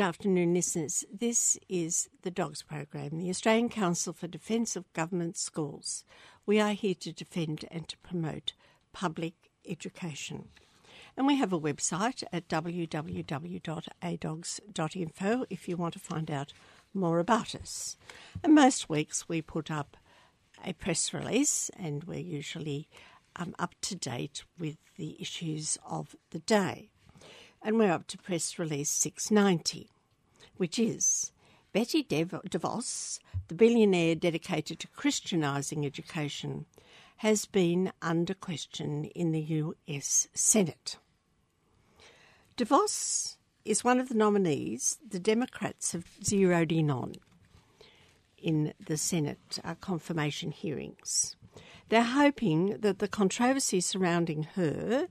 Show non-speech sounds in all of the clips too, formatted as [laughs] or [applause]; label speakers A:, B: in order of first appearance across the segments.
A: Good afternoon, listeners. This is the DOGS program, the Australian Council for Defence of Government Schools. We are here to defend and to promote public education. And we have a website at www.adogs.info if you want to find out more about us. And most weeks we put up a press release, and we're usually um, up to date with the issues of the day and we're up to press release 690, which is Betty DeVos, the billionaire dedicated to Christianising education, has been under question in the US Senate. DeVos is one of the nominees the Democrats have zeroed in on in the Senate uh, confirmation hearings. They're hoping that the controversy surrounding her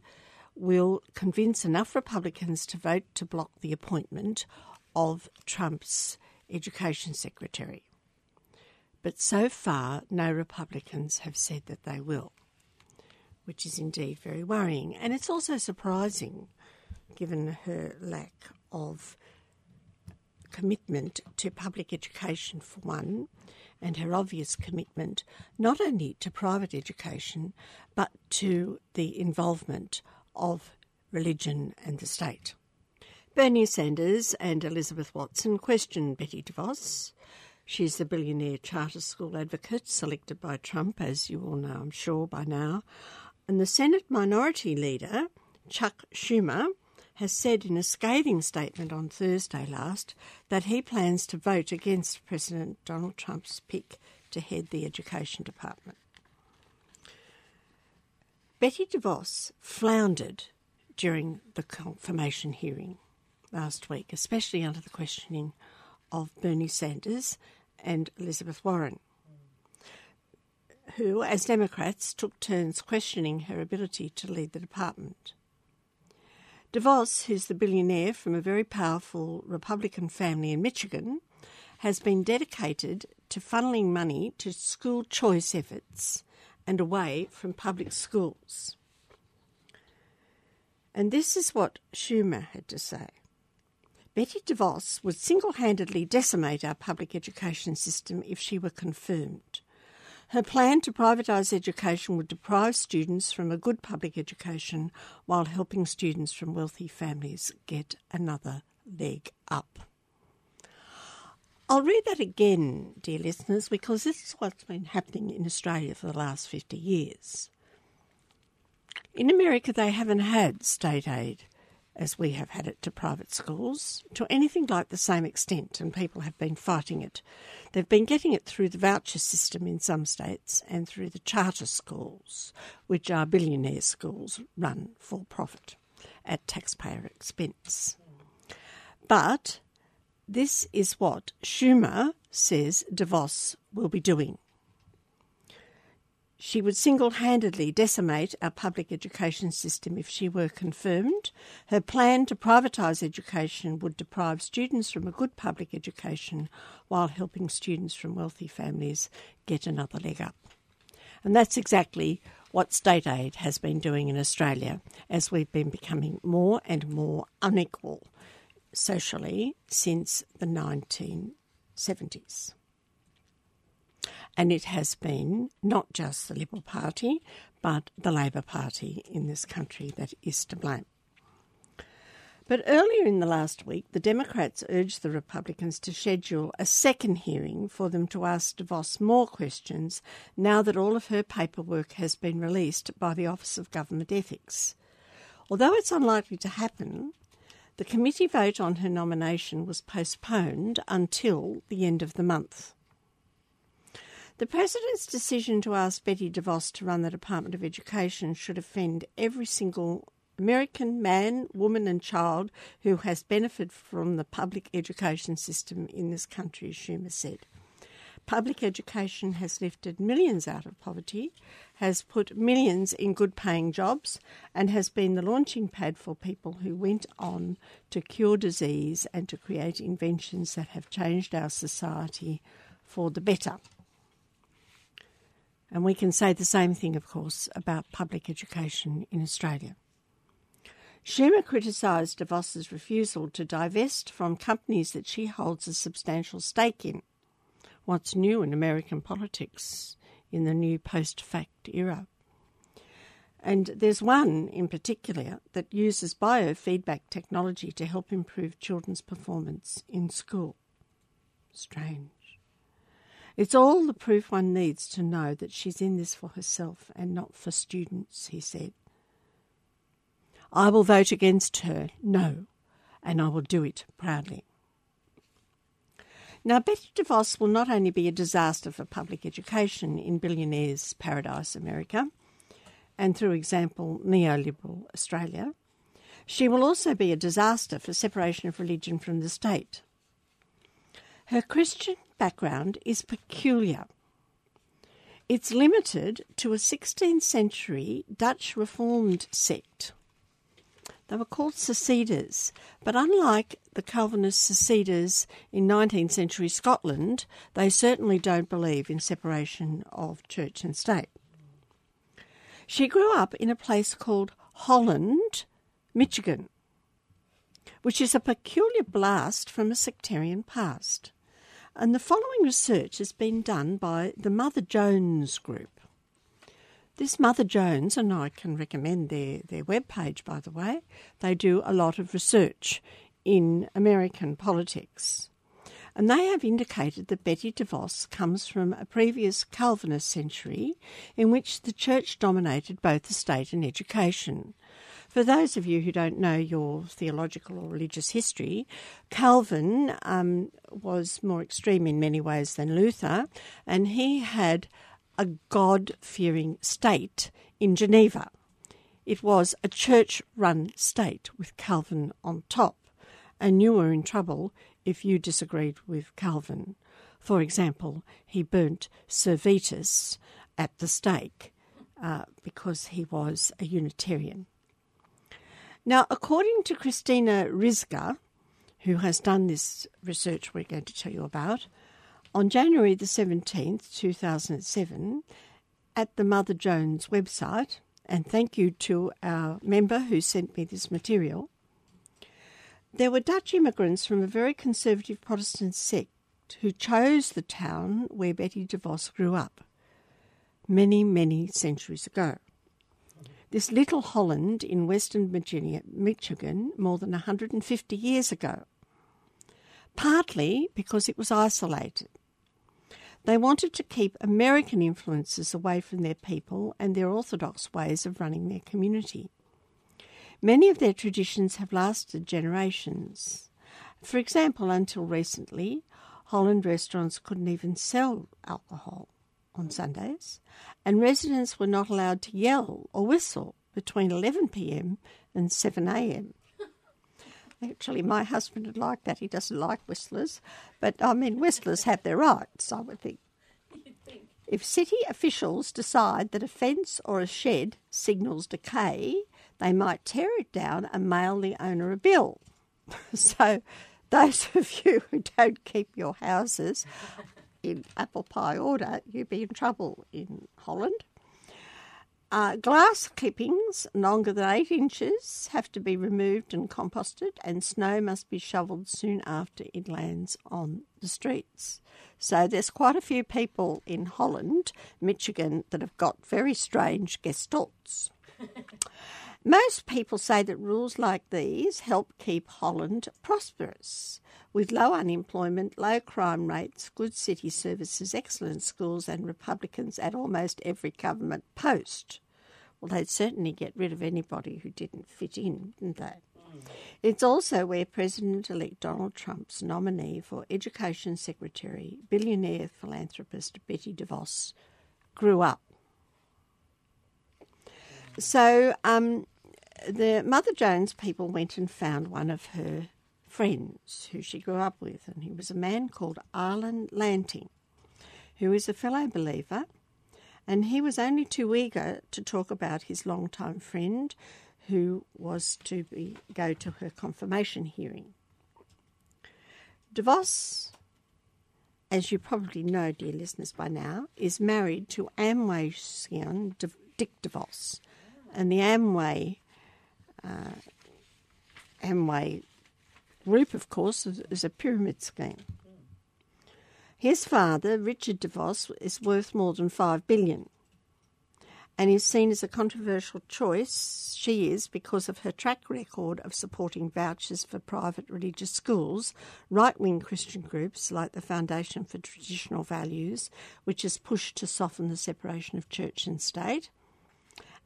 A: will convince enough Republicans to vote to block the appointment of Trump's education secretary. But so far, no Republicans have said that they will, which is indeed very worrying. And it's also surprising, given her lack of commitment to public education, for one, and her obvious commitment not only to private education, but to the involvement of religion and the state. Bernie Sanders and Elizabeth Watson questioned Betty DeVos. She's the billionaire charter school advocate selected by Trump, as you all know, I'm sure, by now. And the Senate Minority Leader, Chuck Schumer, has said in a scathing statement on Thursday last that he plans to vote against President Donald Trump's pick to head the Education Department. Betty DeVos floundered during the confirmation hearing last week, especially under the questioning of Bernie Sanders and Elizabeth Warren, who, as Democrats, took turns questioning her ability to lead the department. DeVos, who's the billionaire from a very powerful Republican family in Michigan, has been dedicated to funneling money to school choice efforts and away from public schools. And this is what Schumer had to say. Betty DeVos would single handedly decimate our public education system if she were confirmed. Her plan to privatise education would deprive students from a good public education while helping students from wealthy families get another leg up. I'll read that again, dear listeners, because this is what's been happening in Australia for the last 50 years. In America, they haven't had state aid as we have had it to private schools to anything like the same extent, and people have been fighting it. They've been getting it through the voucher system in some states and through the charter schools, which are billionaire schools run for profit at taxpayer expense. But this is what Schumer says DeVos will be doing. She would single handedly decimate our public education system if she were confirmed. Her plan to privatise education would deprive students from a good public education while helping students from wealthy families get another leg up. And that's exactly what state aid has been doing in Australia as we've been becoming more and more unequal socially since the 1970s. And it has been not just the Liberal Party, but the Labor Party in this country that is to blame. But earlier in the last week, the Democrats urged the Republicans to schedule a second hearing for them to ask DeVos more questions now that all of her paperwork has been released by the Office of Government Ethics. Although it's unlikely to happen, the committee vote on her nomination was postponed until the end of the month. The President's decision to ask Betty DeVos to run the Department of Education should offend every single American man, woman, and child who has benefited from the public education system in this country, Schumer said. Public education has lifted millions out of poverty, has put millions in good paying jobs, and has been the launching pad for people who went on to cure disease and to create inventions that have changed our society for the better. And we can say the same thing, of course, about public education in Australia. Schumer criticised DeVos's refusal to divest from companies that she holds a substantial stake in. What's new in American politics in the new post fact era? And there's one in particular that uses biofeedback technology to help improve children's performance in school. Strange. It's all the proof one needs to know that she's in this for herself and not for students, he said. I will vote against her, no, and I will do it proudly. Now, Betty DeVos will not only be a disaster for public education in billionaires' paradise America, and through example, neoliberal Australia, she will also be a disaster for separation of religion from the state. Her Christian background is peculiar. It's limited to a 16th century Dutch Reformed sect they were called seceders, but unlike the Calvinist seceders in 19th century Scotland, they certainly don't believe in separation of church and state. She grew up in a place called Holland, Michigan, which is a peculiar blast from a sectarian past. And the following research has been done by the Mother Jones Group. This Mother Jones, and I can recommend their, their webpage, by the way, they do a lot of research in American politics. And they have indicated that Betty DeVos comes from a previous Calvinist century in which the church dominated both the state and education. For those of you who don't know your theological or religious history, Calvin um, was more extreme in many ways than Luther, and he had a God fearing state in Geneva. It was a church run state with Calvin on top, and you were in trouble if you disagreed with Calvin. For example, he burnt Servetus at the stake uh, because he was a Unitarian. Now, according to Kristina Rizga, who has done this research we're going to tell you about, on January the 17th, 2007, at the Mother Jones website, and thank you to our member who sent me this material, there were Dutch immigrants from a very conservative Protestant sect who chose the town where Betty DeVos grew up many, many centuries ago. This little Holland in western Virginia, Michigan, more than 150 years ago. Partly because it was isolated they wanted to keep American influences away from their people and their orthodox ways of running their community. Many of their traditions have lasted generations. For example, until recently, Holland restaurants couldn't even sell alcohol on Sundays, and residents were not allowed to yell or whistle between 11 pm and 7 am. Actually, my husband would like that. He doesn't like whistlers. But I mean, whistlers have their rights, I would think. If city officials decide that a fence or a shed signals decay, they might tear it down and mail the owner a bill. [laughs] so, those of you who don't keep your houses in apple pie order, you'd be in trouble in Holland. Uh, glass clippings longer than eight inches have to be removed and composted, and snow must be shovelled soon after it lands on the streets. So there's quite a few people in Holland, Michigan, that have got very strange gestalts. [laughs] Most people say that rules like these help keep Holland prosperous, with low unemployment, low crime rates, good city services, excellent schools, and Republicans at almost every government post. Well, they'd certainly get rid of anybody who didn't fit in, didn't they? It's also where President elect Donald Trump's nominee for Education Secretary, billionaire philanthropist Betty DeVos, grew up. So um, the Mother Jones people went and found one of her friends who she grew up with, and he was a man called Arlen Lanting, who is a fellow believer, and he was only too eager to talk about his long-time friend who was to be, go to her confirmation hearing. DeVos, as you probably know, dear listeners, by now, is married to Amway scion Dick DeVos. And the Amway, uh, Amway group, of course, is a pyramid scheme. His father, Richard DeVos, is worth more than five billion and is seen as a controversial choice. She is because of her track record of supporting vouchers for private religious schools, right wing Christian groups like the Foundation for Traditional Values, which has pushed to soften the separation of church and state,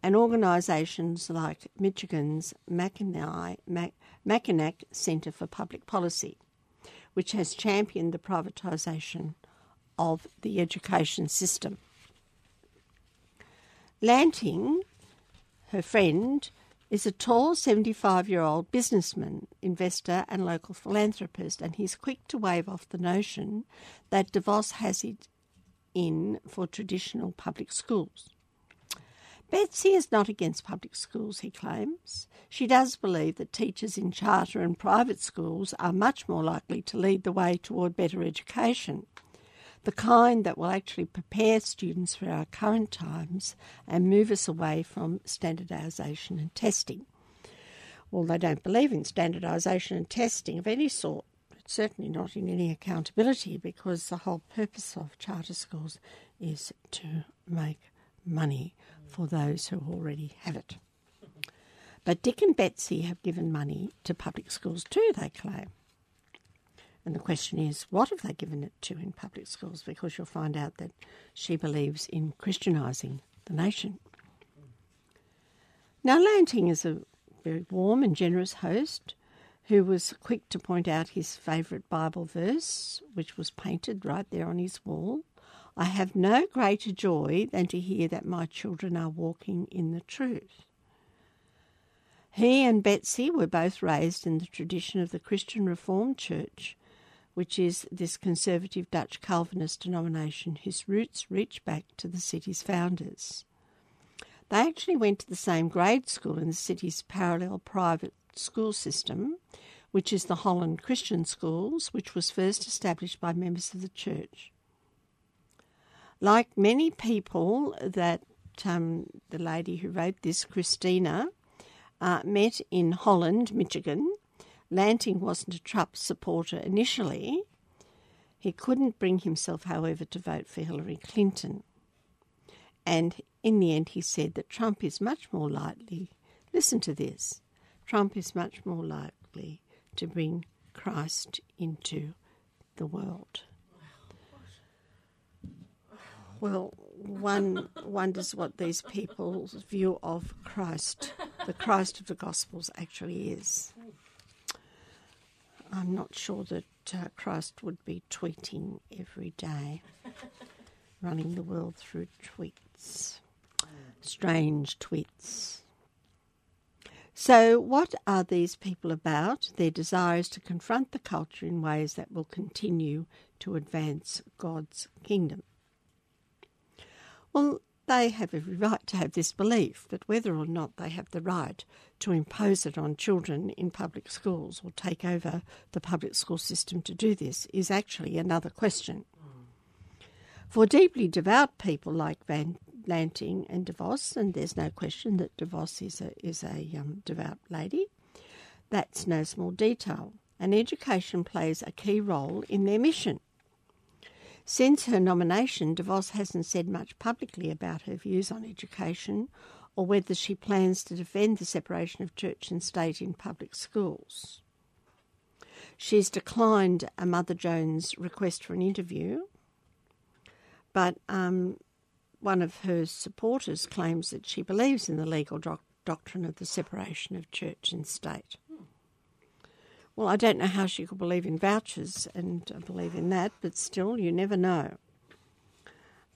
A: and organisations like Michigan's Mackinac, Centre for Public Policy, which has championed the privatisation of the education system. Lanting, her friend, is a tall 75 year old businessman, investor, and local philanthropist, and he's quick to wave off the notion that DeVos has it in for traditional public schools. Betsy is not against public schools, he claims. She does believe that teachers in charter and private schools are much more likely to lead the way toward better education the kind that will actually prepare students for our current times and move us away from standardisation and testing. Well, they don't believe in standardisation and testing of any sort, certainly not in any accountability, because the whole purpose of charter schools is to make money for those who already have it. But Dick and Betsy have given money to public schools too, they claim. And the question is, what have they given it to in public schools? Because you'll find out that she believes in Christianising the nation. Now, Lanting is a very warm and generous host who was quick to point out his favourite Bible verse, which was painted right there on his wall. I have no greater joy than to hear that my children are walking in the truth. He and Betsy were both raised in the tradition of the Christian Reformed Church, which is this conservative Dutch Calvinist denomination whose roots reach back to the city's founders. They actually went to the same grade school in the city's parallel private school system, which is the Holland Christian Schools, which was first established by members of the church. Like many people that um, the lady who wrote this, Christina, uh, met in Holland, Michigan, Lanting wasn't a Trump supporter initially. He couldn't bring himself, however, to vote for Hillary Clinton. And in the end, he said that Trump is much more likely, listen to this, Trump is much more likely to bring Christ into the world. Well, one wonders what these people's view of Christ, the Christ of the Gospels, actually is. I'm not sure that uh, Christ would be tweeting every day, running the world through tweets, strange tweets. So, what are these people about? Their desire is to confront the culture in ways that will continue to advance God's kingdom. Well, they have every right to have this belief, but whether or not they have the right to impose it on children in public schools or take over the public school system to do this is actually another question. For deeply devout people like Van Lanting and DeVos, and there's no question that DeVos is a, is a um, devout lady, that's no small detail. And education plays a key role in their mission. Since her nomination, DeVos hasn't said much publicly about her views on education or whether she plans to defend the separation of church and state in public schools. She's declined a Mother Jones request for an interview, but um, one of her supporters claims that she believes in the legal doc- doctrine of the separation of church and state. Well, I don't know how she could believe in vouchers and believe in that, but still, you never know.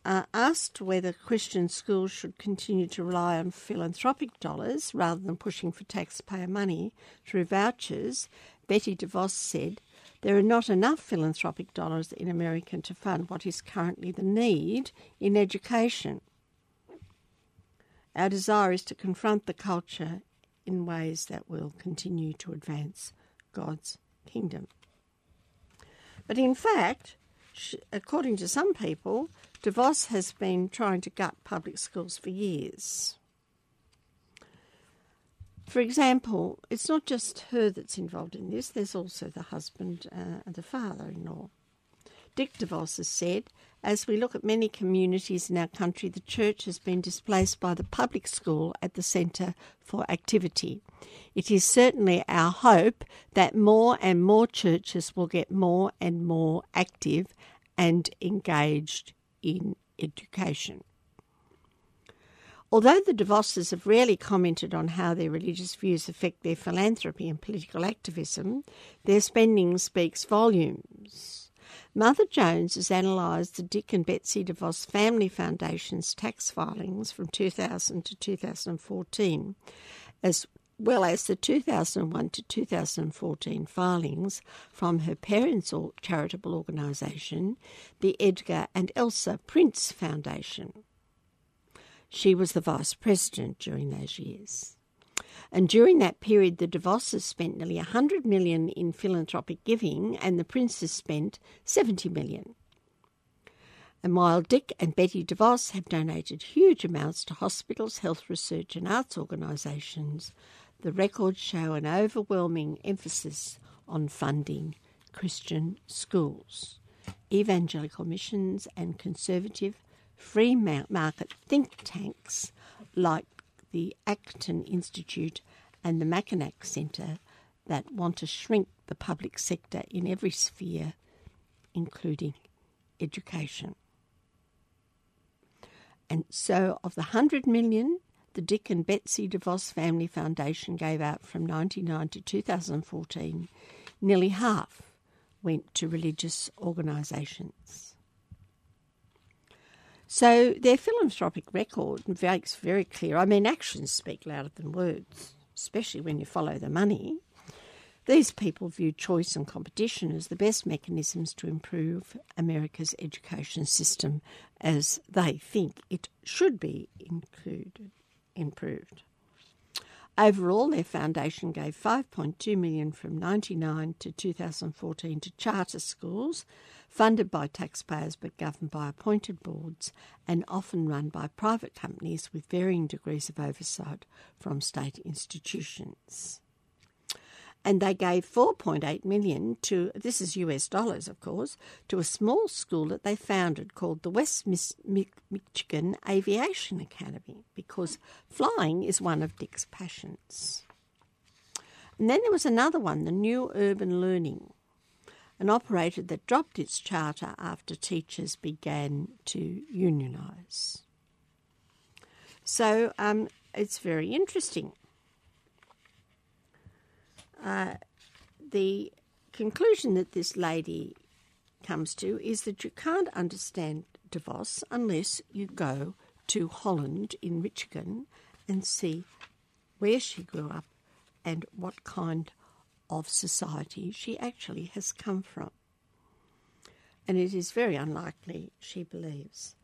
A: Uh, asked whether Christian schools should continue to rely on philanthropic dollars rather than pushing for taxpayer money through vouchers, Betty DeVos said, There are not enough philanthropic dollars in America to fund what is currently the need in education. Our desire is to confront the culture in ways that will continue to advance God's kingdom. But in fact, according to some people, DeVos has been trying to gut public schools for years. For example, it's not just her that's involved in this, there's also the husband uh, and the father in law. Dick DeVos has said, as we look at many communities in our country, the church has been displaced by the public school at the centre for activity. It is certainly our hope that more and more churches will get more and more active and engaged in education. Although the DeVosses have rarely commented on how their religious views affect their philanthropy and political activism, their spending speaks volumes. Mother Jones has analysed the Dick and Betsy DeVos Family Foundation's tax filings from 2000 to 2014, as well as the 2001 to 2014 filings from her parents' charitable organisation, the Edgar and Elsa Prince Foundation. She was the vice president during those years. And during that period, the DeVosses spent nearly 100 million in philanthropic giving, and the Princes spent 70 million. And while Dick and Betty DeVos have donated huge amounts to hospitals, health research, and arts organisations, the records show an overwhelming emphasis on funding Christian schools, evangelical missions, and conservative free market think tanks like the Acton Institute and the Mackinac Centre that want to shrink the public sector in every sphere, including education. And so, of the 100 million the Dick and Betsy DeVos Family Foundation gave out from 1999 to 2014, nearly half went to religious organisations. So their philanthropic record makes very clear. I mean, actions speak louder than words, especially when you follow the money. These people view choice and competition as the best mechanisms to improve America's education system as they think it should be included improved. Overall, their foundation gave 5.2 million from 99 to 2014 to charter schools, funded by taxpayers but governed by appointed boards and often run by private companies with varying degrees of oversight from state institutions and they gave 4.8 million to this is US dollars of course to a small school that they founded called the West Michigan Aviation Academy because flying is one of Dick's passions. And then there was another one, the New Urban Learning, an operator that dropped its charter after teachers began to unionise. So um, it's very interesting. Uh, the conclusion that this lady comes to is that you can't understand DeVos unless you go to Holland in Michigan and see where she grew up and what kind of society she actually has come from. And it is very unlikely, she believes,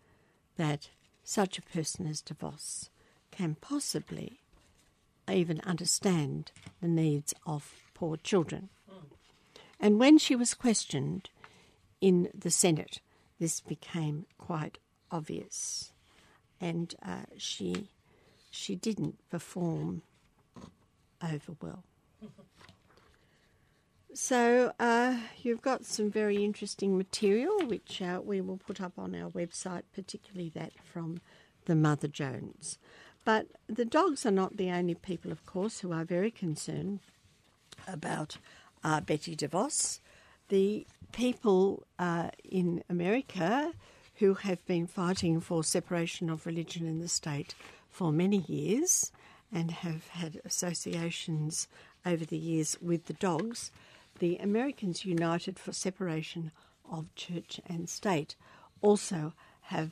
A: that such a person as DeVos can possibly even understand the needs of poor children. And when she was questioned in the Senate, this became quite obvious, and uh, she she didn't perform over well. So uh, you've got some very interesting material, which uh, we will put up on our website, particularly that from the Mother Jones. But the dogs are not the only people, of course, who are very concerned about uh, Betty DeVos. The people uh, in America who have been fighting for separation of religion and the state for many years and have had associations over the years with the dogs, the Americans United for Separation of Church and State also have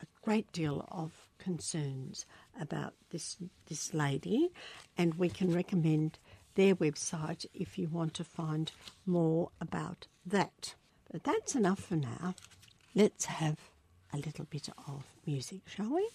A: a great deal of concerns about this this lady, and we can recommend their website if you want to find more about that. But that's enough for now. Let's have a little bit of music, shall we?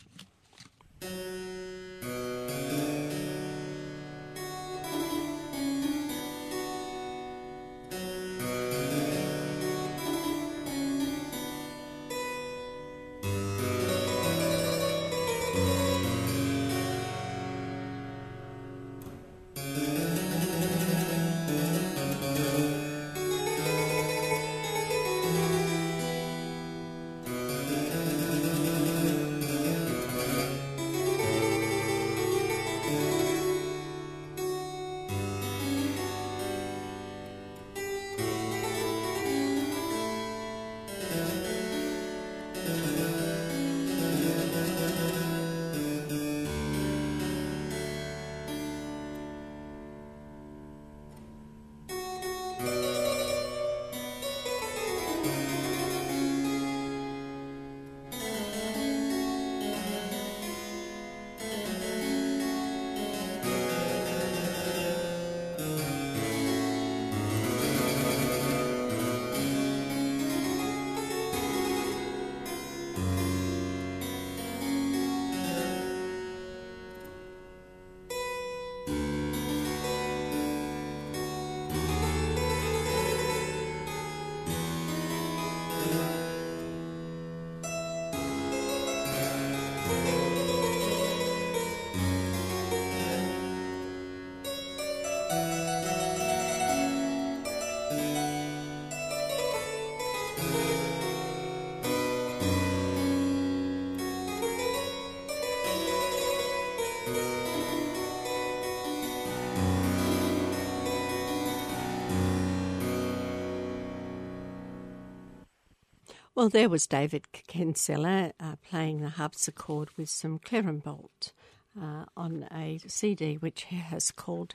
A: Well, there was David Kinsella uh, playing the harpsichord with some clarinbolt uh, on a CD which he has called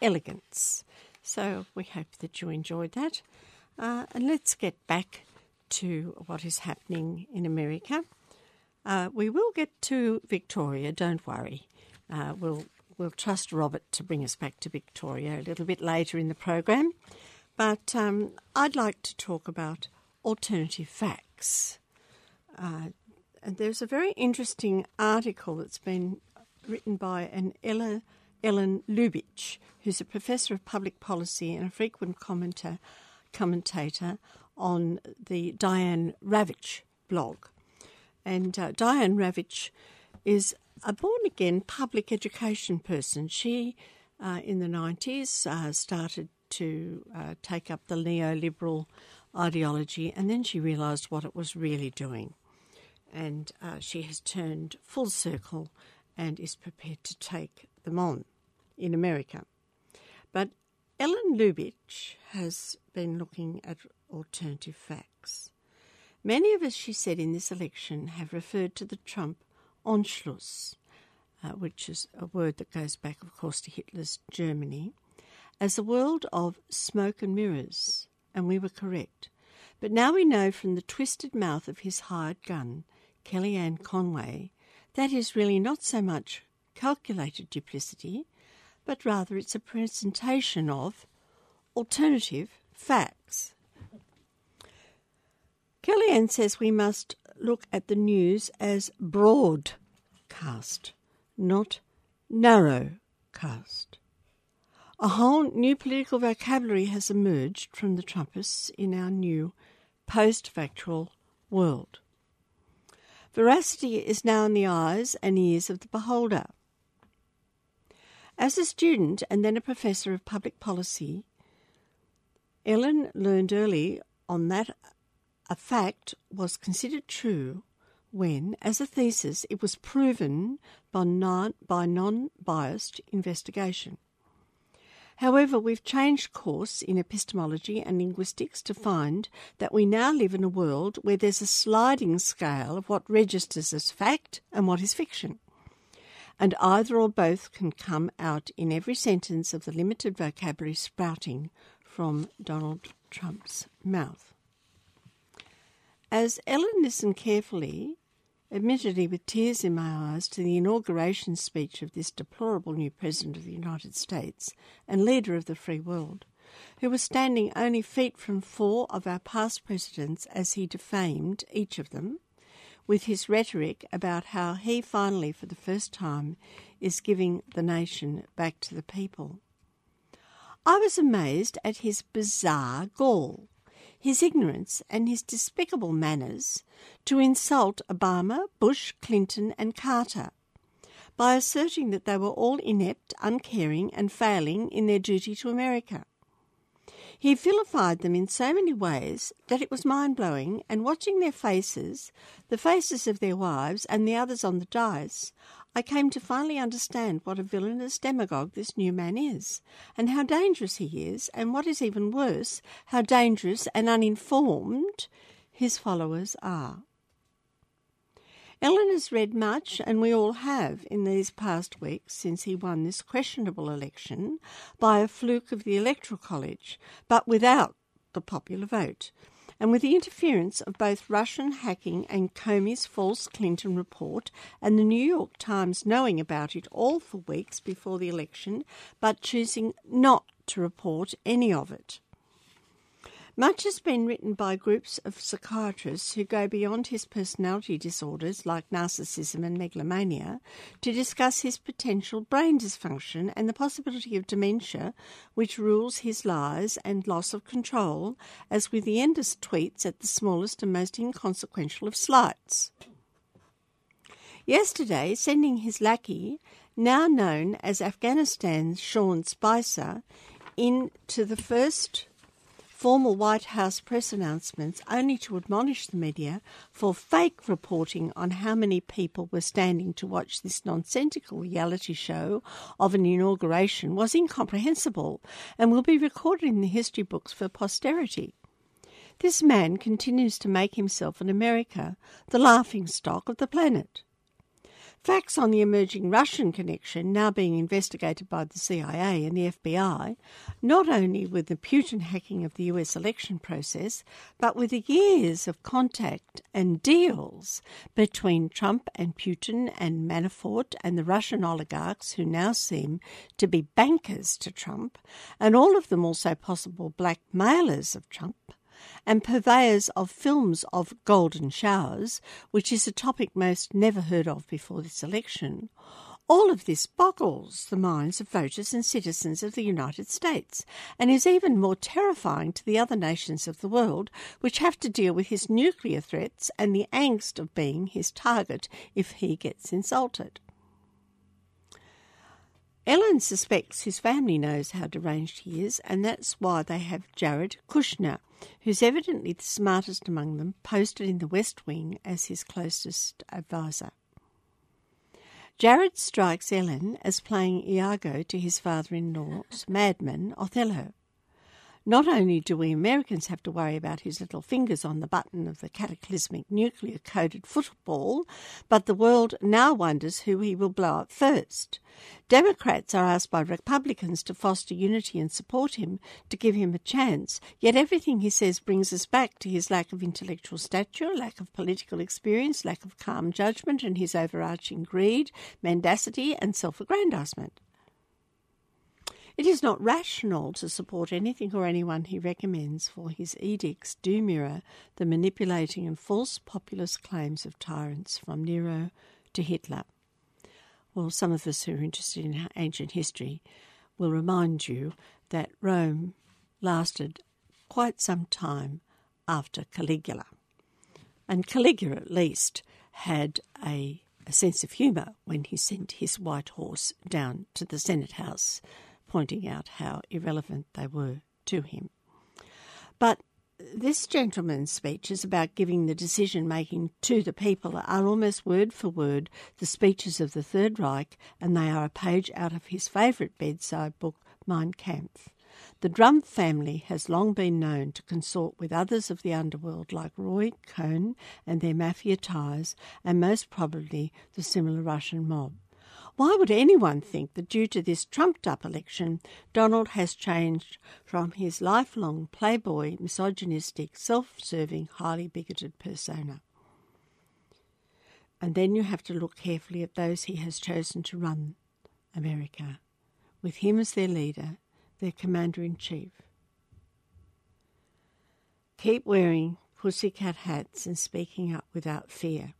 A: Elegance. So we hope that you enjoyed that. Uh, and let's get back to what is happening in America. Uh, we will get to Victoria, don't worry. Uh, we'll, we'll trust Robert to bring us back to Victoria a little bit later in the program. But um, I'd like to talk about alternative facts. Uh, and there's a very interesting article that's been written by an Ella, Ellen Lubitch, who's a professor of public policy and a frequent commenter, commentator on the Diane Ravitch blog. And uh, Diane Ravitch is a born again public education person. She, uh, in the 90s, uh, started to uh, take up the neoliberal ideology, and then she realised what it was really doing. And uh, she has turned full circle and is prepared to take them on in America. But Ellen Lubitch has been looking at alternative facts. Many of us, she said, in this election have referred to the Trump Anschluss, uh, which is a word that goes back, of course, to Hitler's Germany, as a world of smoke and mirrors, and we were correct. But now we know from the twisted mouth of his hired gun, Kellyanne Conway, that is really not so much calculated duplicity, but rather it's a presentation of alternative facts. Kellyanne says we must look at the news as broadcast, not narrowcast. A whole new political vocabulary has emerged from the Trumpists in our new post factual world. Veracity is now in the eyes and ears of the beholder. As a student and then a professor of public policy, Ellen learned early on that a fact was considered true when, as a thesis, it was proven by non biased investigation. However, we've changed course in epistemology and linguistics to find that we now live in a world where there's a sliding scale of what registers as fact and what is fiction. And either or both can come out in every sentence of the limited vocabulary sprouting from Donald Trump's mouth. As Ellen listened carefully, admittedly with tears in my eyes, to the inauguration speech of this deplorable new President of the United States and leader of the free world, who was standing only feet from four of our past presidents as he defamed each of them, with his rhetoric about how he finally, for the first time, is giving the nation back to the people. I was amazed at his bizarre gall his ignorance and his despicable manners to insult Obama, Bush, Clinton, and Carter by asserting that they were all inept, uncaring, and failing in their duty to America. He vilified them in so many ways that it was mind blowing, and watching their faces, the faces of their wives, and the others on the dais, I came to finally understand what a villainous demagogue this new man is, and how dangerous he is, and what is even worse, how dangerous and uninformed his followers are. Ellen has read much, and we all have, in these past weeks since he won this questionable election by a fluke of the Electoral College, but without the popular vote and with the interference of both Russian hacking and Comey's false Clinton report, and the New York Times knowing about it all for weeks before the election, but choosing not to report any of it. Much has been written by groups of psychiatrists who go beyond his personality disorders like narcissism and megalomania to discuss his potential brain dysfunction and the possibility of dementia, which rules his lies and loss of control, as with the endless tweets at the smallest and most inconsequential of slights. Yesterday, sending his lackey, now known as Afghanistan's Sean Spicer, into the first formal White House press announcements only to admonish the media for fake reporting on how many people were standing to watch this nonsensical reality show of an inauguration was incomprehensible and will be recorded in the history books for posterity. This man continues to make himself in America the laughing stock of the planet. Facts on the emerging Russian connection now being investigated by the CIA and the FBI, not only with the Putin hacking of the US election process, but with the years of contact and deals between Trump and Putin and Manafort and the Russian oligarchs who now seem to be bankers to Trump, and all of them also possible blackmailers of Trump and purveyors of films of golden showers, which is a topic most never heard of before this election, all of this boggles the minds of voters and citizens of the United States, and is even more terrifying to the other nations of the world, which have to deal with his nuclear threats and the angst of being his target if he gets insulted. Ellen suspects his family knows how deranged he is, and that's why they have Jared Kushner, who's evidently the smartest among them, posted in the West Wing as his closest adviser. Jared strikes Ellen as playing Iago to his father in law's madman Othello. Not only do we Americans have to worry about his little fingers on the button of the cataclysmic nuclear coated football, but the world now wonders who he will blow up first. Democrats are asked by Republicans to foster unity and support him, to give him a chance, yet everything he says brings us back to his lack of intellectual stature, lack of political experience, lack of calm judgment, and his overarching greed, mendacity, and self aggrandisement. It is not rational to support anything or anyone he recommends, for his edicts do mirror the manipulating and false populist claims of tyrants from Nero to Hitler. Well, some of us who are interested in ancient history will remind you that Rome lasted quite some time after Caligula. And Caligula, at least, had a, a sense of humour when he sent his white horse down to the Senate House pointing out how irrelevant they were to him. But this gentleman's speech is about giving the decision making to the people, are almost word for word the speeches of the Third Reich, and they are a page out of his favourite bedside book, Mein Kampf. The Trump family has long been known to consort with others of the underworld like Roy Cohn and their mafia ties, and most probably the similar Russian mob. Why would anyone think that due to this trumped up election, Donald has changed from his lifelong playboy, misogynistic, self serving, highly bigoted persona? And then you have to look carefully at those he has chosen to run America, with him as their leader, their commander in chief. Keep wearing pussycat hats and speaking up without fear.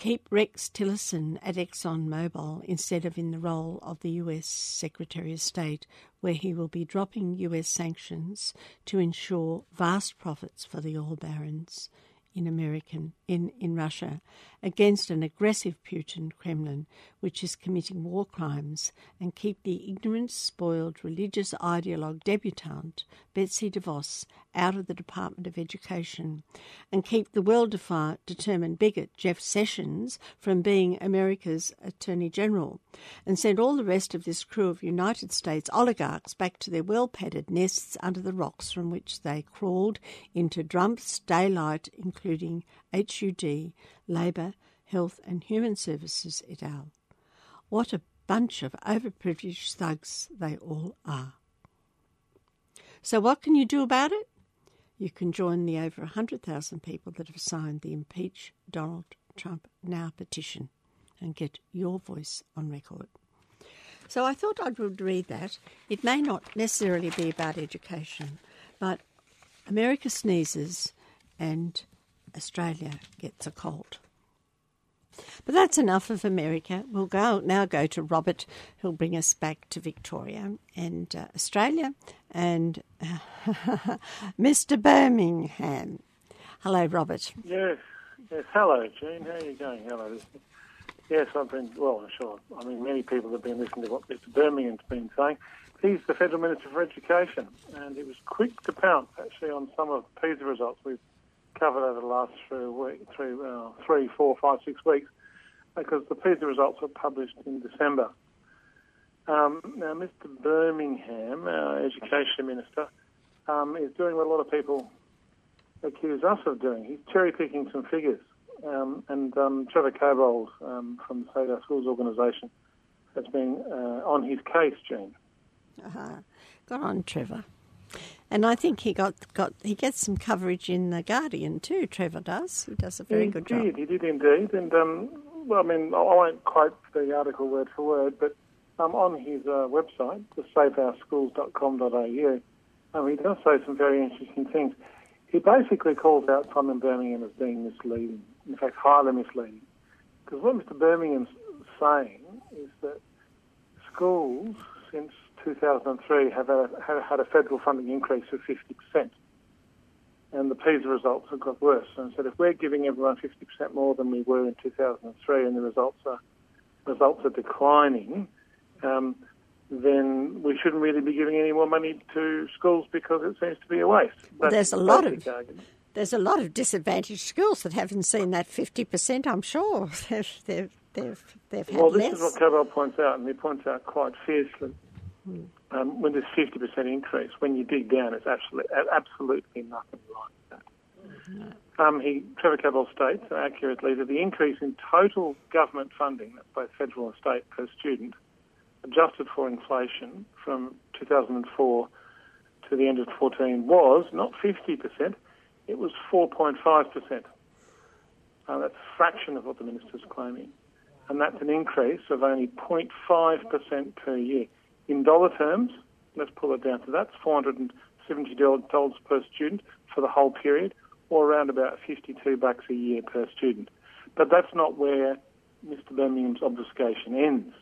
A: Keep Rex Tillerson at ExxonMobil instead of in the role of the US Secretary of State, where he will be dropping US sanctions to ensure vast profits for the oil barons in American in, in Russia against an aggressive Putin Kremlin which is committing war crimes and keep the ignorant, spoiled religious ideologue debutante Betsy DeVos out of the Department of Education and keep the well determined bigot Jeff Sessions from being America's Attorney General and send all the rest of this crew of United States oligarchs back to their well padded nests under the rocks from which they crawled into Trump's daylight, including HUD, Labour, Health and Human Services et al. What a bunch of overprivileged thugs they all are. So, what can you do about it? You can join the over 100,000 people that have signed the Impeach Donald Trump Now petition and get your voice on record. So I thought I would read that. It may not necessarily be about education, but America sneezes and Australia gets a cold. But that's enough of America. We'll go now go to Robert, who'll bring us back to Victoria and uh, Australia, and [laughs] uh, Mr. Birmingham. Hello, Robert.
B: Yes, yes. Hello, Jean. How are you going? Hello. Yes, I've been well. I'm sure. I mean, many people have been listening to what Mr. Birmingham's been saying. He's the federal minister for education, and he was quick to pounce actually on some of PISA results we've covered over the last three, week, three, uh, three, four, five, six weeks, because the PISA results were published in December. Um, now, Mr. Birmingham, our education minister, um, is doing what a lot of people accuse us of doing. He's cherry picking some figures. Um, and um, Trevor Cobbold um, from the Save Our Schools organisation has been uh, on his case, Jean.
A: Uh-huh. Got on, Trevor. And I think he got, got he gets some coverage in the Guardian too. Trevor does. He does a very
B: he
A: good
B: did,
A: job.
B: He did indeed. And um, well, I mean, I won't quote the article word for word, but um, on his uh, website, the saveourschools.com.au, um, he does say some very interesting things. He basically calls out Simon Birmingham as being misleading, in fact, highly misleading. Because what Mr. Birmingham's saying is that schools, since 2003 have, a, had a federal funding increase of 50%. And the PISA results have got worse. And said if we're giving everyone 50% more than we were in 2003 and the results are, results are declining, um, then we shouldn't really be giving any more money to schools because it seems to be a waste.
A: Well, there's a lot of argument. there's a lot of disadvantaged schools that haven't seen that 50%. I'm sure [laughs] they've they've they've, they've had
B: well,
A: less.
B: this is what Cobbold points out, and he points out quite fiercely. Um, when there's 50% increase, when you dig down, it's absolutely, absolutely nothing like that. Um, he, Trevor Cobbold states accurately that the increase in total government funding, that's both federal and state per student, adjusted for inflation from 2004 to the end of 14 was not 50%, it was 4.5%. Uh, that's a fraction of what the minister's claiming. And that's an increase of only 0.5% per year. In dollar terms, let's pull it down to that, it's $470 per student for the whole period, or around about 52 bucks a year per student. But that's not where Mr. Birmingham's obfuscation ends,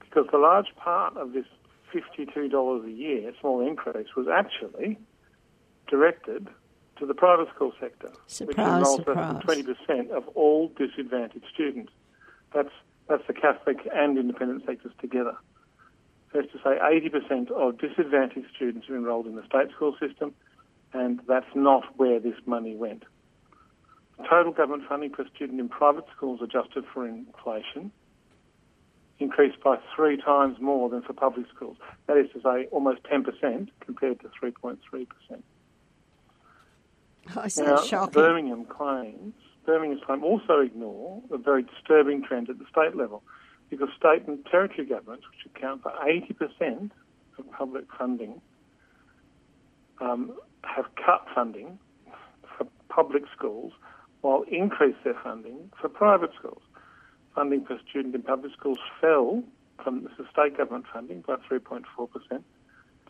B: because the large part of this $52 a year small increase was actually directed to the private school sector,
A: surprise,
B: which enrolls
A: surprise.
B: twenty percent of all disadvantaged students. That's that's the Catholic and independent sectors together. That's to say, eighty percent of disadvantaged students are enrolled in the state school system, and that's not where this money went. Total government funding per student in private schools adjusted for inflation increased by three times more than for public schools. That is to say, almost 10% compared to 3.3%.
A: Oh, so
B: now,
A: shocking.
B: Birmingham claims, Birmingham's claim also ignore a very disturbing trend at the state level because state and territory governments, which account for 80% of public funding, um, have cut funding for public schools while increased their funding for private schools. Funding per student in public schools fell from this is state government funding by 3.4%,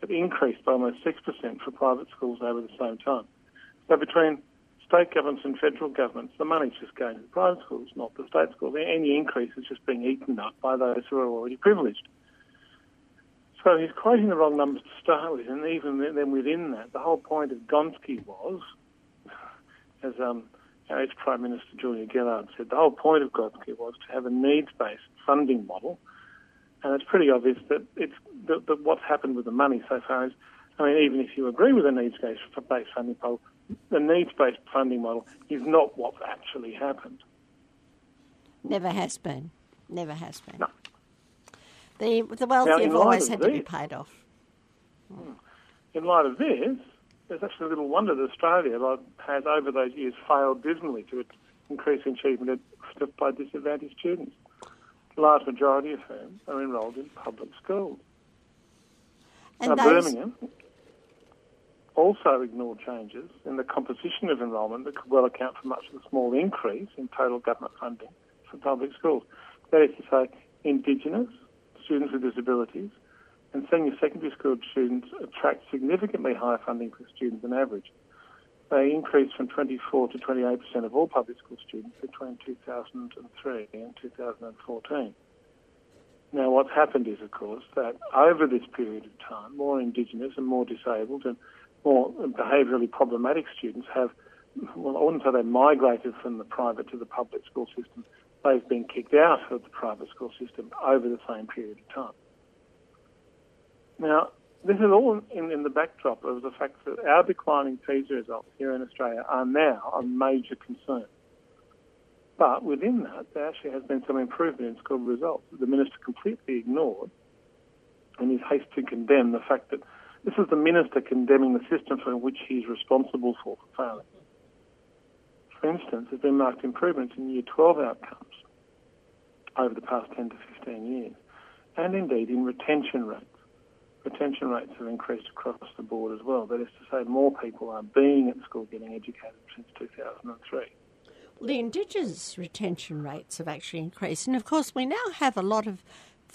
B: but increased by almost 6% for private schools over the same time. So between state governments and federal governments, the money's just going to the private schools, not the state schools. Any increase is just being eaten up by those who are already privileged. So he's quoting the wrong numbers to start with, and even then within that, the whole point of Gonski was, as um, our ex-Prime Minister Julia Gillard said, the whole point of Gonski was to have a needs-based funding model, and it's pretty obvious that it's that, that what's happened with the money so far is, I mean, even if you agree with a needs-based funding model, the needs-based funding model is not what's actually happened.
A: Never has been. Never has been.
B: No.
A: The, the wealthy
B: Now,
A: have always had to be paid off. Hmm.
B: In light of this, there's actually little wonder that Australia has over those years failed dismally to increase achievement by disadvantaged students. The large majority of whom are enrolled in public schools.
A: And
B: now,
A: those,
B: Birmingham also ignored changes in the composition of enrolment that could well account for much of the small increase in total government funding for public schools. That is to say, Indigenous, students with disabilities, and senior secondary school students attract significantly higher funding per student than average. They increased from 24 to 28% of all public school students between 2003 and 2014. Now, what's happened is, of course, that over this period of time, more Indigenous and more disabled and more behaviourally problematic students have, well, I wouldn't say they migrated from the private to the public school system. They've been kicked out of the private school system over the same period of time. Now, this is all in, in the backdrop of the fact that our declining PISA results here in Australia are now a major concern. But within that, there actually has been some improvement in school results the minister completely ignored in his haste to condemn the fact that this is the minister condemning the system for which he is responsible for failing. For instance, there's been marked improvements in Year 12 outcomes over the past 10 to 15 years, and indeed in retention rates. Retention rates have increased across the board as well. That is to say, more people are being at school getting educated since 2003.
A: the Indigenous retention rates have actually increased. And of course, we now have a lot of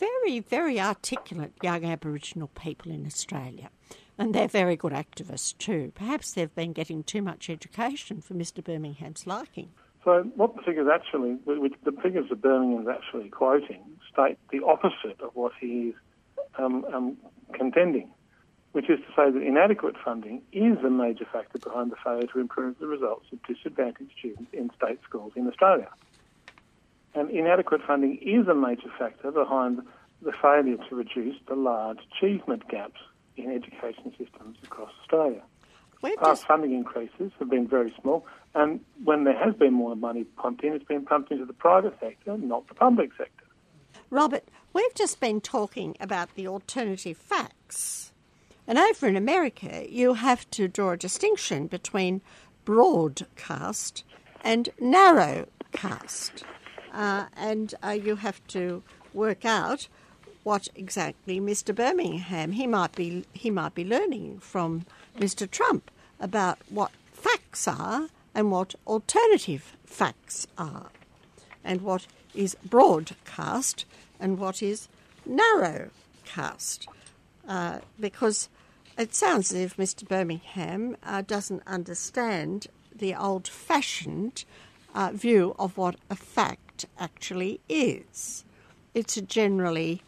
A: very, very articulate young Aboriginal people in Australia. And they're very good activists too. Perhaps they've been getting too much education for Mr. Birmingham's liking.
B: So what the figures actually, the figures that Birmingham's actually quoting, state the opposite of what he is um, um, contending, which is to say that inadequate funding is a major factor behind the failure to improve the results of disadvantaged students in state schools in Australia. And inadequate funding is a major factor behind the failure to reduce the large achievement gaps in education systems across Australia. Past
A: just,
B: funding increases have been very small, and when there has been more money pumped in, it's been pumped into the private sector, not the public sector.
A: Robert, we've just been talking about the alternative facts. And over in America, you have to draw a distinction between broadcast and narrowcast. Uh, and uh, you have to work out what exactly Mr. Birmingham he might be he might be learning from Mr. Trump about what facts are and what alternative facts are and what is broadcast and what is narrowcast. Uh, because it sounds as if Mr. Birmingham uh, doesn't understand the old fashioned uh, view of what a fact actually is. It's a generally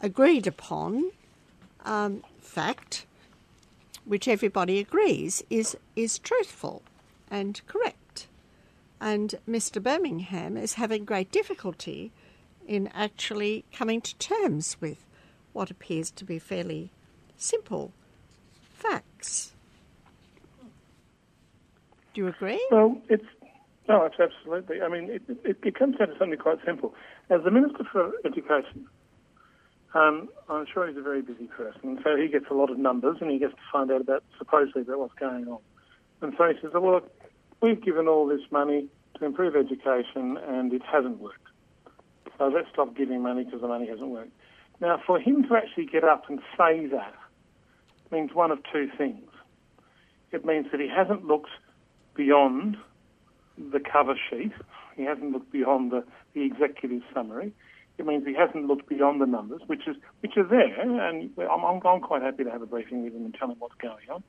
A: agreed upon um, fact which everybody agrees is, is truthful and correct. And Mr. Birmingham is having great difficulty in actually coming to terms with what appears to be fairly simple facts. Do you agree?
B: Well, it's no, absolutely. I mean, it, it, it comes down to something quite simple. As the Minister for Education, um, I'm sure he's a very busy person, so he gets a lot of numbers, and he gets to find out about supposedly about what's going on. And so he says, "Well, look, we've given all this money to improve education, and it hasn't worked. So let's stop giving money because the money hasn't worked." Now, for him to actually get up and say that means one of two things. It means that he hasn't looked beyond the cover sheet. He hasn't looked beyond the, the executive summary. It means he hasn't looked beyond the numbers, which is which are there, and I'm, I'm, I'm quite happy to have a briefing with him and tell him what's going on.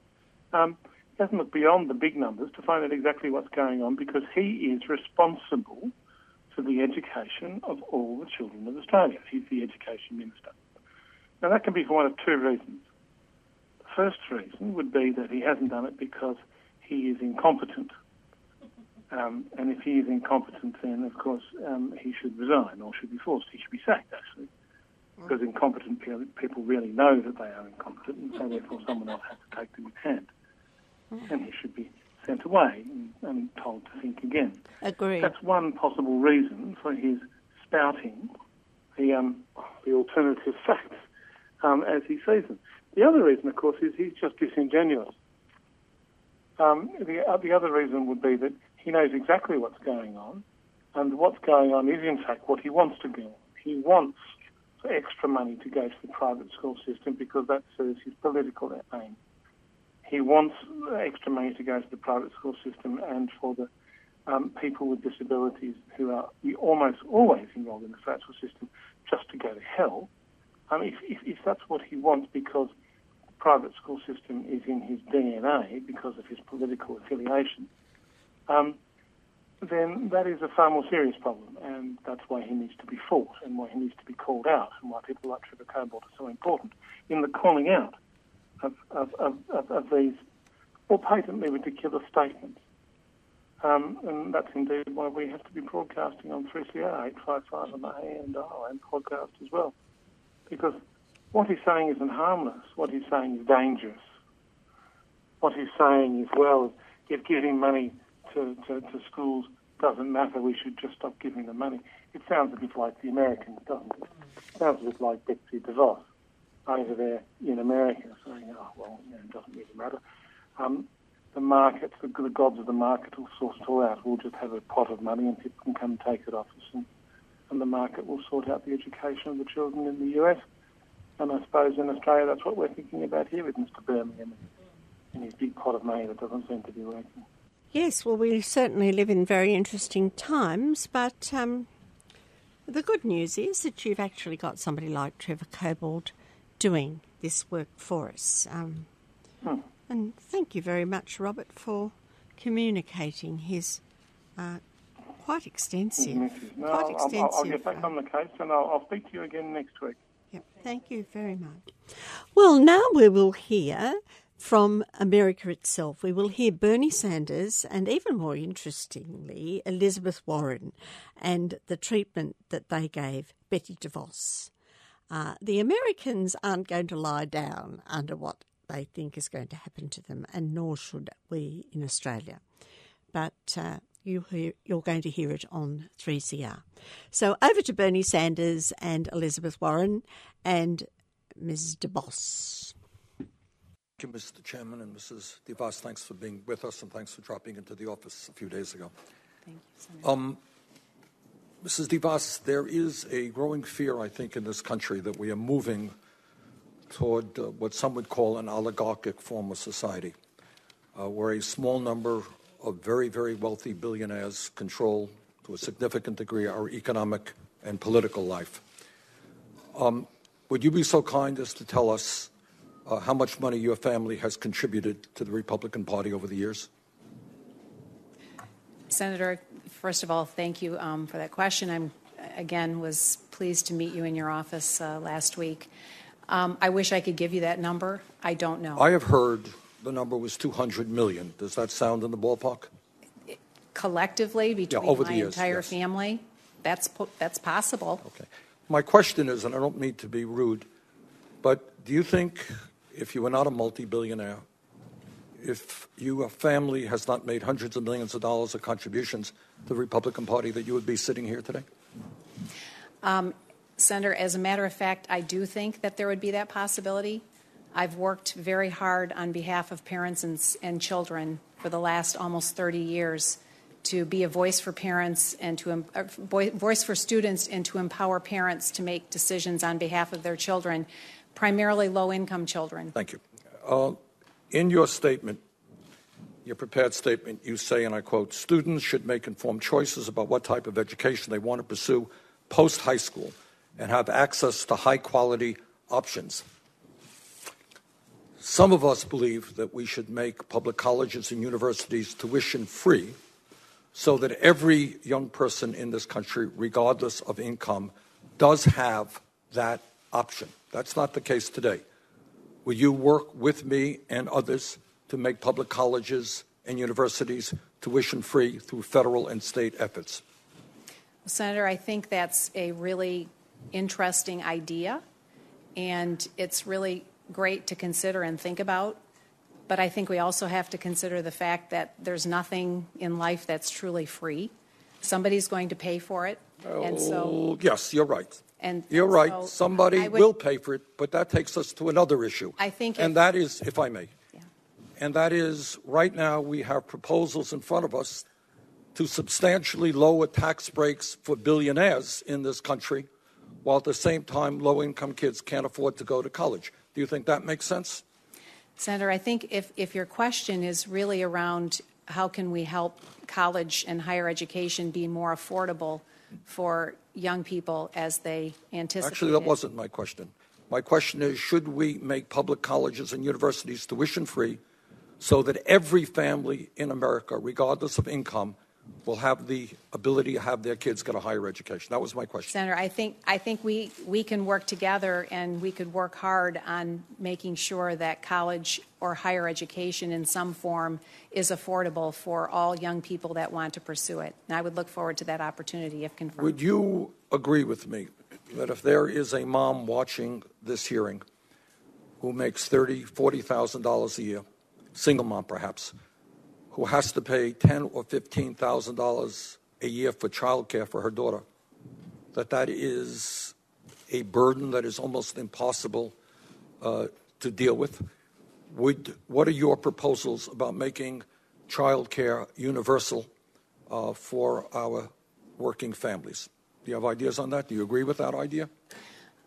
B: Um, he hasn't looked beyond the big numbers to find out exactly what's going on because he is responsible for the education of all the children of Australia. He's the education minister. Now that can be for one of two reasons. The first reason would be that he hasn't done it because he is incompetent um, and if he is incompetent, then of course um, he should resign or should be forced. He should be sacked, actually, because incompetent people really know that they are incompetent, and so therefore someone else has to take them in hand. And he should be sent away and, and told to think again.
A: Agree.
B: That's one possible reason for his spouting the um, the alternative [laughs] facts um, as he sees them. The other reason, of course, is he's just disingenuous. Um, the, uh, the other reason would be that he knows exactly what's going on, and what's going on is, in fact, what he wants to do. He wants extra money to go to the private school system because that serves his political aim. He wants extra money to go to the private school system and for the um, people with disabilities who are almost always enrolled in the federal system just to go to hell. Um, if, if, if that's what he wants because the private school system is in his DNA because of his political affiliation, um, then that is a far more serious problem, and that's why he needs to be fought and why he needs to be called out, and why people like Trevor Cobbold are so important in the calling out of, of, of, of these more patently ridiculous statements. Um, and that's indeed why we have to be broadcasting on 3CR 855 on the AM dial and podcast as well. Because what he's saying isn't harmless, what he's saying is dangerous. What he's saying is, well, if giving money to, to, to schools doesn't matter, we should just stop giving them money. It sounds a bit like the Americans, doesn't it? It sounds a bit like Betsy DeVos over there in America saying, oh, well, you know, it doesn't really matter. Um, the markets, the, the gods of the market will sort it all out. We'll just have a pot of money and people can come and take it off us and, and the market will sort out the education of the children in the US. And I suppose in Australia that's what we're thinking about here with Mr Birmingham and his big pot of money that doesn't seem to be working.
A: Yes, well, we certainly live in very interesting times, but um, the good news is that you've actually got somebody like Trevor Cobbold doing this work for us. Um, hmm. And thank you very much, Robert, for communicating his uh, quite extensive.
B: No,
A: quite
B: extensive. I'll, I'll, get back uh, on the case and I'll, I'll speak to you again next week.
A: Yep, thank you very much. Well, now we will hear from America itself. We will hear Bernie Sanders and, even more interestingly, Elizabeth Warren and the treatment that they gave Betty DeVos. Uh, the Americans aren't going to lie down under what they think is going to happen to them, and nor should we in Australia. But uh, you hear, you're going to hear it on 3CR. So over to Bernie Sanders and Elizabeth Warren and Ms. DeVos.
C: Thank you, Mr. Chairman and Mrs. DeVos. Thanks for being with us and thanks for dropping into the office a few days ago.
A: Thank you, Senator. Um,
C: Mrs. DeVos, there is a growing fear, I think, in this country that we are moving toward uh, what some would call an oligarchic form of society, uh, where a small number of very, very wealthy billionaires control, to a significant degree, our economic and political life. Um, would you be so kind as to tell us uh, how much money your family has contributed to the Republican Party over the years?
D: Senator, first of all, thank you um, for that question. I'm again was pleased to meet you in your office uh, last week. Um, I wish I could give you that number. I don't know.
C: I have heard the number was 200 million. Does that sound in the ballpark?
D: Collectively, between
C: yeah,
D: my
C: the years,
D: entire
C: yes.
D: family, that's that's possible.
C: Okay. My question is, and I don't mean to be rude, but do you think if you were not a multi billionaire, if your family has not made hundreds of millions of dollars of contributions to the Republican Party, that you would be sitting here today?
D: Um, Senator, as a matter of fact, I do think that there would be that possibility. I've worked very hard on behalf of parents and, and children for the last almost 30 years to be a voice for parents and to uh, voice for students and to empower parents to make decisions on behalf of their children, primarily low income children.
C: Thank you. Uh, in your statement, your prepared statement, you say, and I quote, students should make informed choices about what type of education they want to pursue post high school and have access to high quality options. Some of us believe that we should make public colleges and universities tuition free so that every young person in this country, regardless of income, does have that option. That's not the case today. Will you work with me and others to make public colleges and universities tuition free through federal and state efforts?
D: Senator, I think that's a really interesting idea, and it's really great to consider and think about. But I think we also have to consider the fact that there's nothing in life that's truly free. Somebody's going to pay for it.
C: Oh, and so, oh, yes, you're right.
D: And
C: you're and right. Somebody would, will pay for it, but that takes us to another issue.
D: I think,
C: and
D: if,
C: that is, if I may, yeah. and that is right now we have proposals in front of us to substantially lower tax breaks for billionaires in this country, while at the same time low-income kids can't afford to go to college. Do you think that makes sense?
D: Senator, I think if, if your question is really around how can we help college and higher education be more affordable for young people as they anticipate.
C: Actually, that wasn't my question. My question is should we make public colleges and universities tuition free so that every family in America, regardless of income, will have the ability to have their kids get a higher education? That was my question.
D: Senator, I think I think we we can work together and we could work hard on making sure that college or higher education in some form is affordable for all young people that want to pursue it. And I would look forward to that opportunity if confirmed.
C: Would you agree with me that if there is a mom watching this hearing who makes thirty, forty thousand dollars a year, single mom perhaps, who has to pay ten or fifteen thousand dollars a year for childcare for her daughter, that that is a burden that is almost impossible uh, to deal with. Would, what are your proposals about making childcare universal uh, for our working families? Do you have ideas on that? Do you agree with that idea?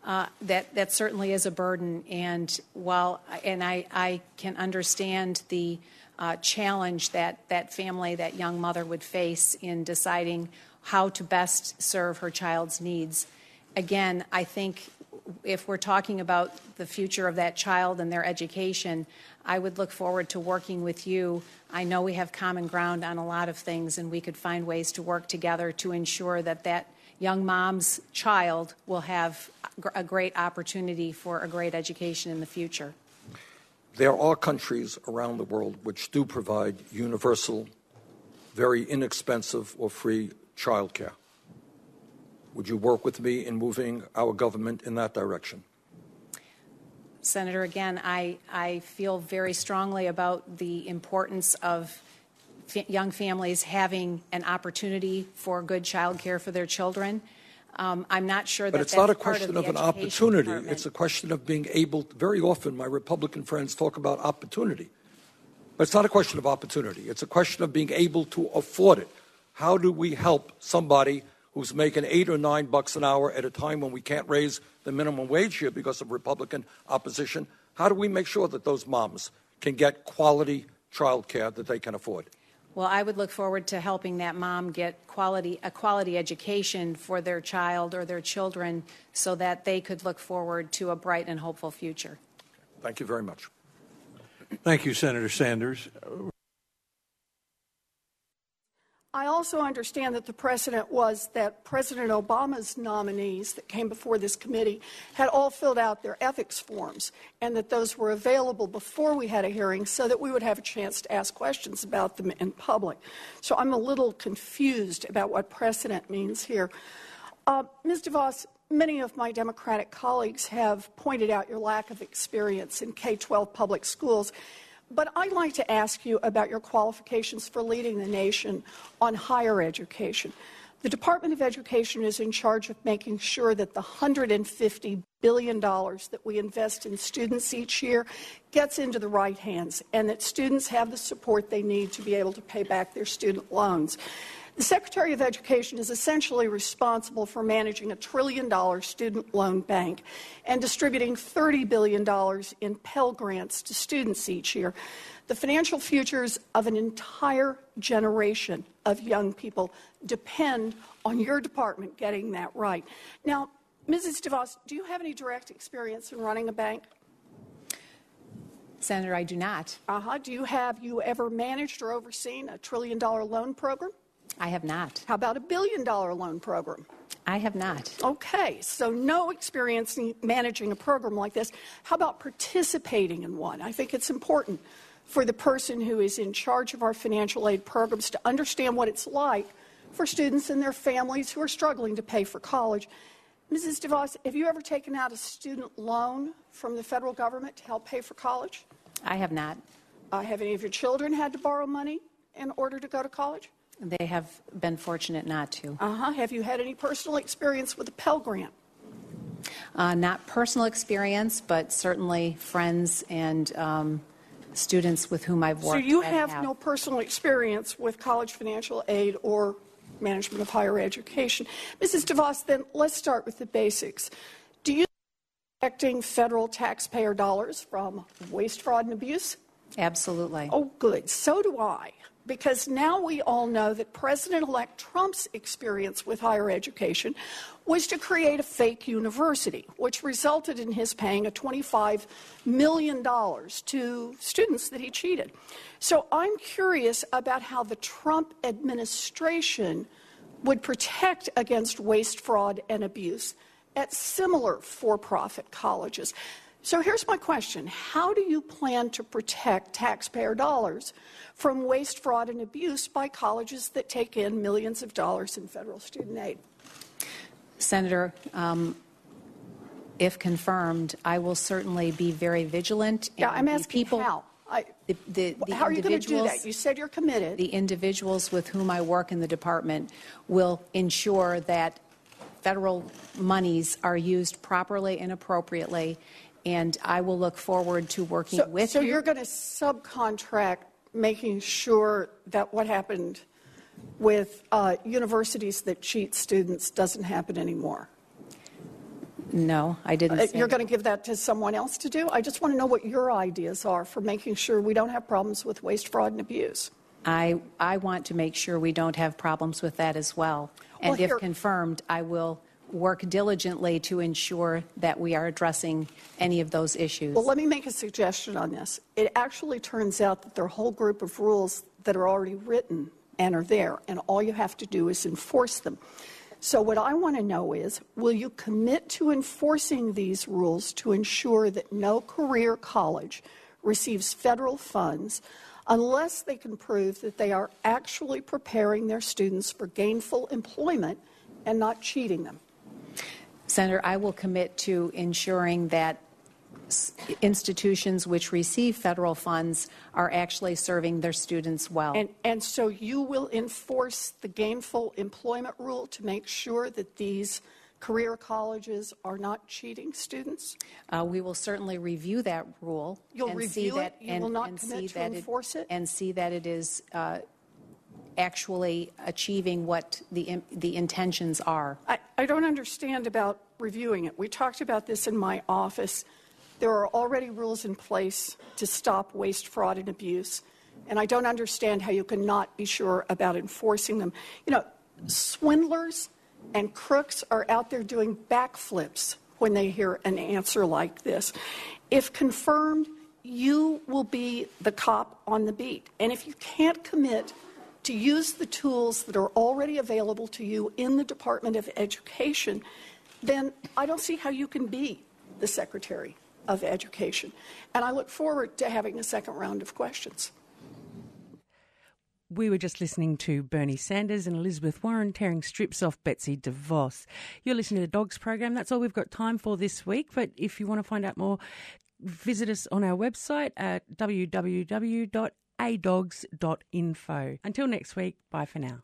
D: Uh, that that certainly is a burden, and while and I, I can understand the uh, challenge that that family, that young mother would face in deciding how to best serve her child's needs. Again, I think if we're talking about the future of that child and their education, I would look forward to working with you. I know we have common ground on a lot of things, and we could find ways to work together to ensure that that young mom's child will have a great opportunity for a great education in the future.
C: There are countries around the world which do provide universal, very inexpensive or free childcare. Would you work with me in moving our government in that direction?
D: Senator, again, I, I feel very strongly about the importance of young families having an opportunity for good child care for their children. Um, I'm not sure
C: that.
D: But
C: it's
D: not
C: a question
D: of,
C: of an opportunity. Department. It's a question of being able. To, very often, my Republican friends talk about opportunity, but it's not a question of opportunity. It's a question of being able to afford it. How do we help somebody who's making eight or nine bucks an hour at a time when we can't raise the minimum wage here because of Republican opposition? How do we make sure that those moms can get quality child care that they can afford?
D: Well, I would look forward to helping that mom get quality a quality education for their child or their children so that they could look forward to a bright and hopeful future.
C: Thank you very much.
E: Thank you, Senator Sanders.
F: I also understand that the precedent was that President Obama's nominees that came before this committee had all filled out their ethics forms and that those were available before we had a hearing so that we would have a chance to ask questions about them in public. So I'm a little confused about what precedent means here. Uh, Ms. DeVos, many of my Democratic colleagues have pointed out your lack of experience in K 12 public schools. But I'd like to ask you about your qualifications for leading the nation on higher education. The Department of Education is in charge of making sure that the $150 billion that we invest in students each year gets into the right hands and that students have the support they need to be able to pay back their student loans. The Secretary of Education is essentially responsible for managing a trillion dollar student loan bank and distributing $30 billion in Pell Grants to students each year. The financial futures of an entire generation of young people depend on your department getting that right. Now, Mrs. DeVos, do you have any direct experience in running a bank?
D: Senator, I do not.
F: Uh huh. Do you have you ever managed or overseen a trillion dollar loan program?
D: I have not.
F: How about a billion dollar loan program?
D: I have not.
F: Okay, so no experience in managing a program like this. How about participating in one? I think it's important for the person who is in charge of our financial aid programs to understand what it's like for students and their families who are struggling to pay for college. Mrs. DeVos, have you ever taken out a student loan from the federal government to help pay for college?
D: I have not.
F: Uh, have any of your children had to borrow money in order to go to college?
D: They have been fortunate not to.
F: Uh huh. Have you had any personal experience with a Pell Grant?
D: Uh, not personal experience, but certainly friends and um, students with whom I've worked.
F: So you have,
D: have
F: no personal experience with college financial aid or management of higher education. Mrs. DeVos, then let's start with the basics. Do you protecting federal taxpayer dollars from waste, fraud, and abuse?
D: Absolutely.
F: Oh, good. So do I because now we all know that President elect Trump's experience with higher education was to create a fake university, which resulted in his paying a $25 million to students that he cheated. So I'm curious about how the Trump administration would protect against waste, fraud, and abuse at similar for profit colleges. So here's my question How do you plan to protect taxpayer dollars from waste, fraud, and abuse by colleges that take in millions of dollars in federal student aid?
D: Senator, um, if confirmed, I will certainly be very vigilant.
F: Yeah, I'm asking
D: people,
F: how. I,
D: the, the, the
F: how are you going to do that? You said you're committed.
D: The individuals with whom I work in the department will ensure that federal monies are used properly and appropriately, and I will look forward to working
F: so,
D: with
F: so
D: you.
F: So you're going to subcontract making sure that what happened with uh, universities that cheat students doesn't happen anymore.
D: No, I didn't
F: Uh, You're going to give that to someone else to do? I just want to know what your ideas are for making sure we don't have problems with waste, fraud, and abuse.
D: I, I want to make sure we don't have problems with that as well. And
F: Well,
D: if confirmed, I will work diligently to ensure that we are addressing any of those issues.
F: Well, let me make a suggestion on this. It actually turns out that there are a whole group of rules that are already written and are there, and all you have to do is enforce them. So, what I want to know is will you commit to enforcing these rules to ensure that no career college receives federal funds unless they can prove that they are actually preparing their students for gainful employment and not cheating them?
D: Senator, I will commit to ensuring that institutions which receive federal funds are actually serving their students well.
F: And, and so you will enforce the gainful employment rule to make sure that these career colleges are not cheating students?
D: Uh, we will certainly review that rule.
F: You'll
D: and see
F: review it?
D: that,
F: You
D: and,
F: will not
D: and
F: commit
D: see
F: to enforce it?
D: And see that it is uh, actually achieving what the, the intentions are.
F: I, I don't understand about reviewing it. We talked about this in my office. There are already rules in place to stop waste, fraud, and abuse. And I don't understand how you cannot be sure about enforcing them. You know, swindlers and crooks are out there doing backflips when they hear an answer like this. If confirmed, you will be the cop on the beat. And if you can't commit to use the tools that are already available to you in the Department of Education, then I don't see how you can be the Secretary of Education. And I look forward to having a second round of questions.
G: We were just listening to Bernie Sanders and Elizabeth Warren tearing strips off Betsy DeVos. You're listening to the Dogs program. That's all we've got time for this week. But if you want to find out more, visit us on our website at www.adogs.info. Until next week, bye for now.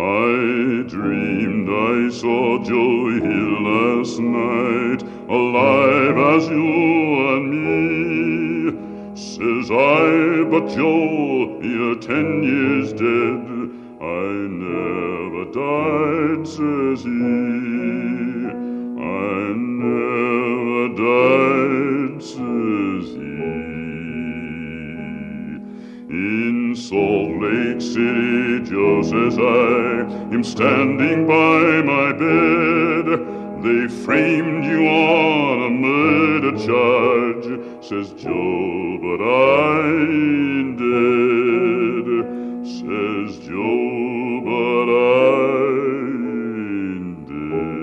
H: I dreamed I saw Joe Hill last night, alive as you and me. Says I, but Joe, you're ten years dead. I never died, says he. I never died, Salt Lake City, just as I am standing by my bed. They framed you on a murder charge, says Joe, but I ain't dead. Says Joe, but I ain't dead.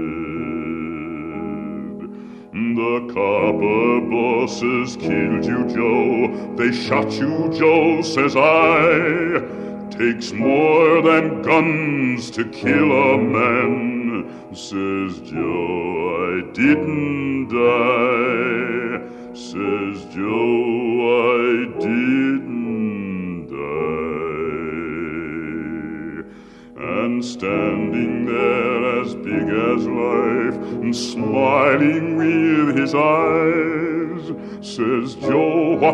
H: The copper bosses killed you, Joe. They shot you, Joe, says I. Takes more than guns to kill a man, says Joe. I didn't die,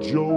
H: Joe,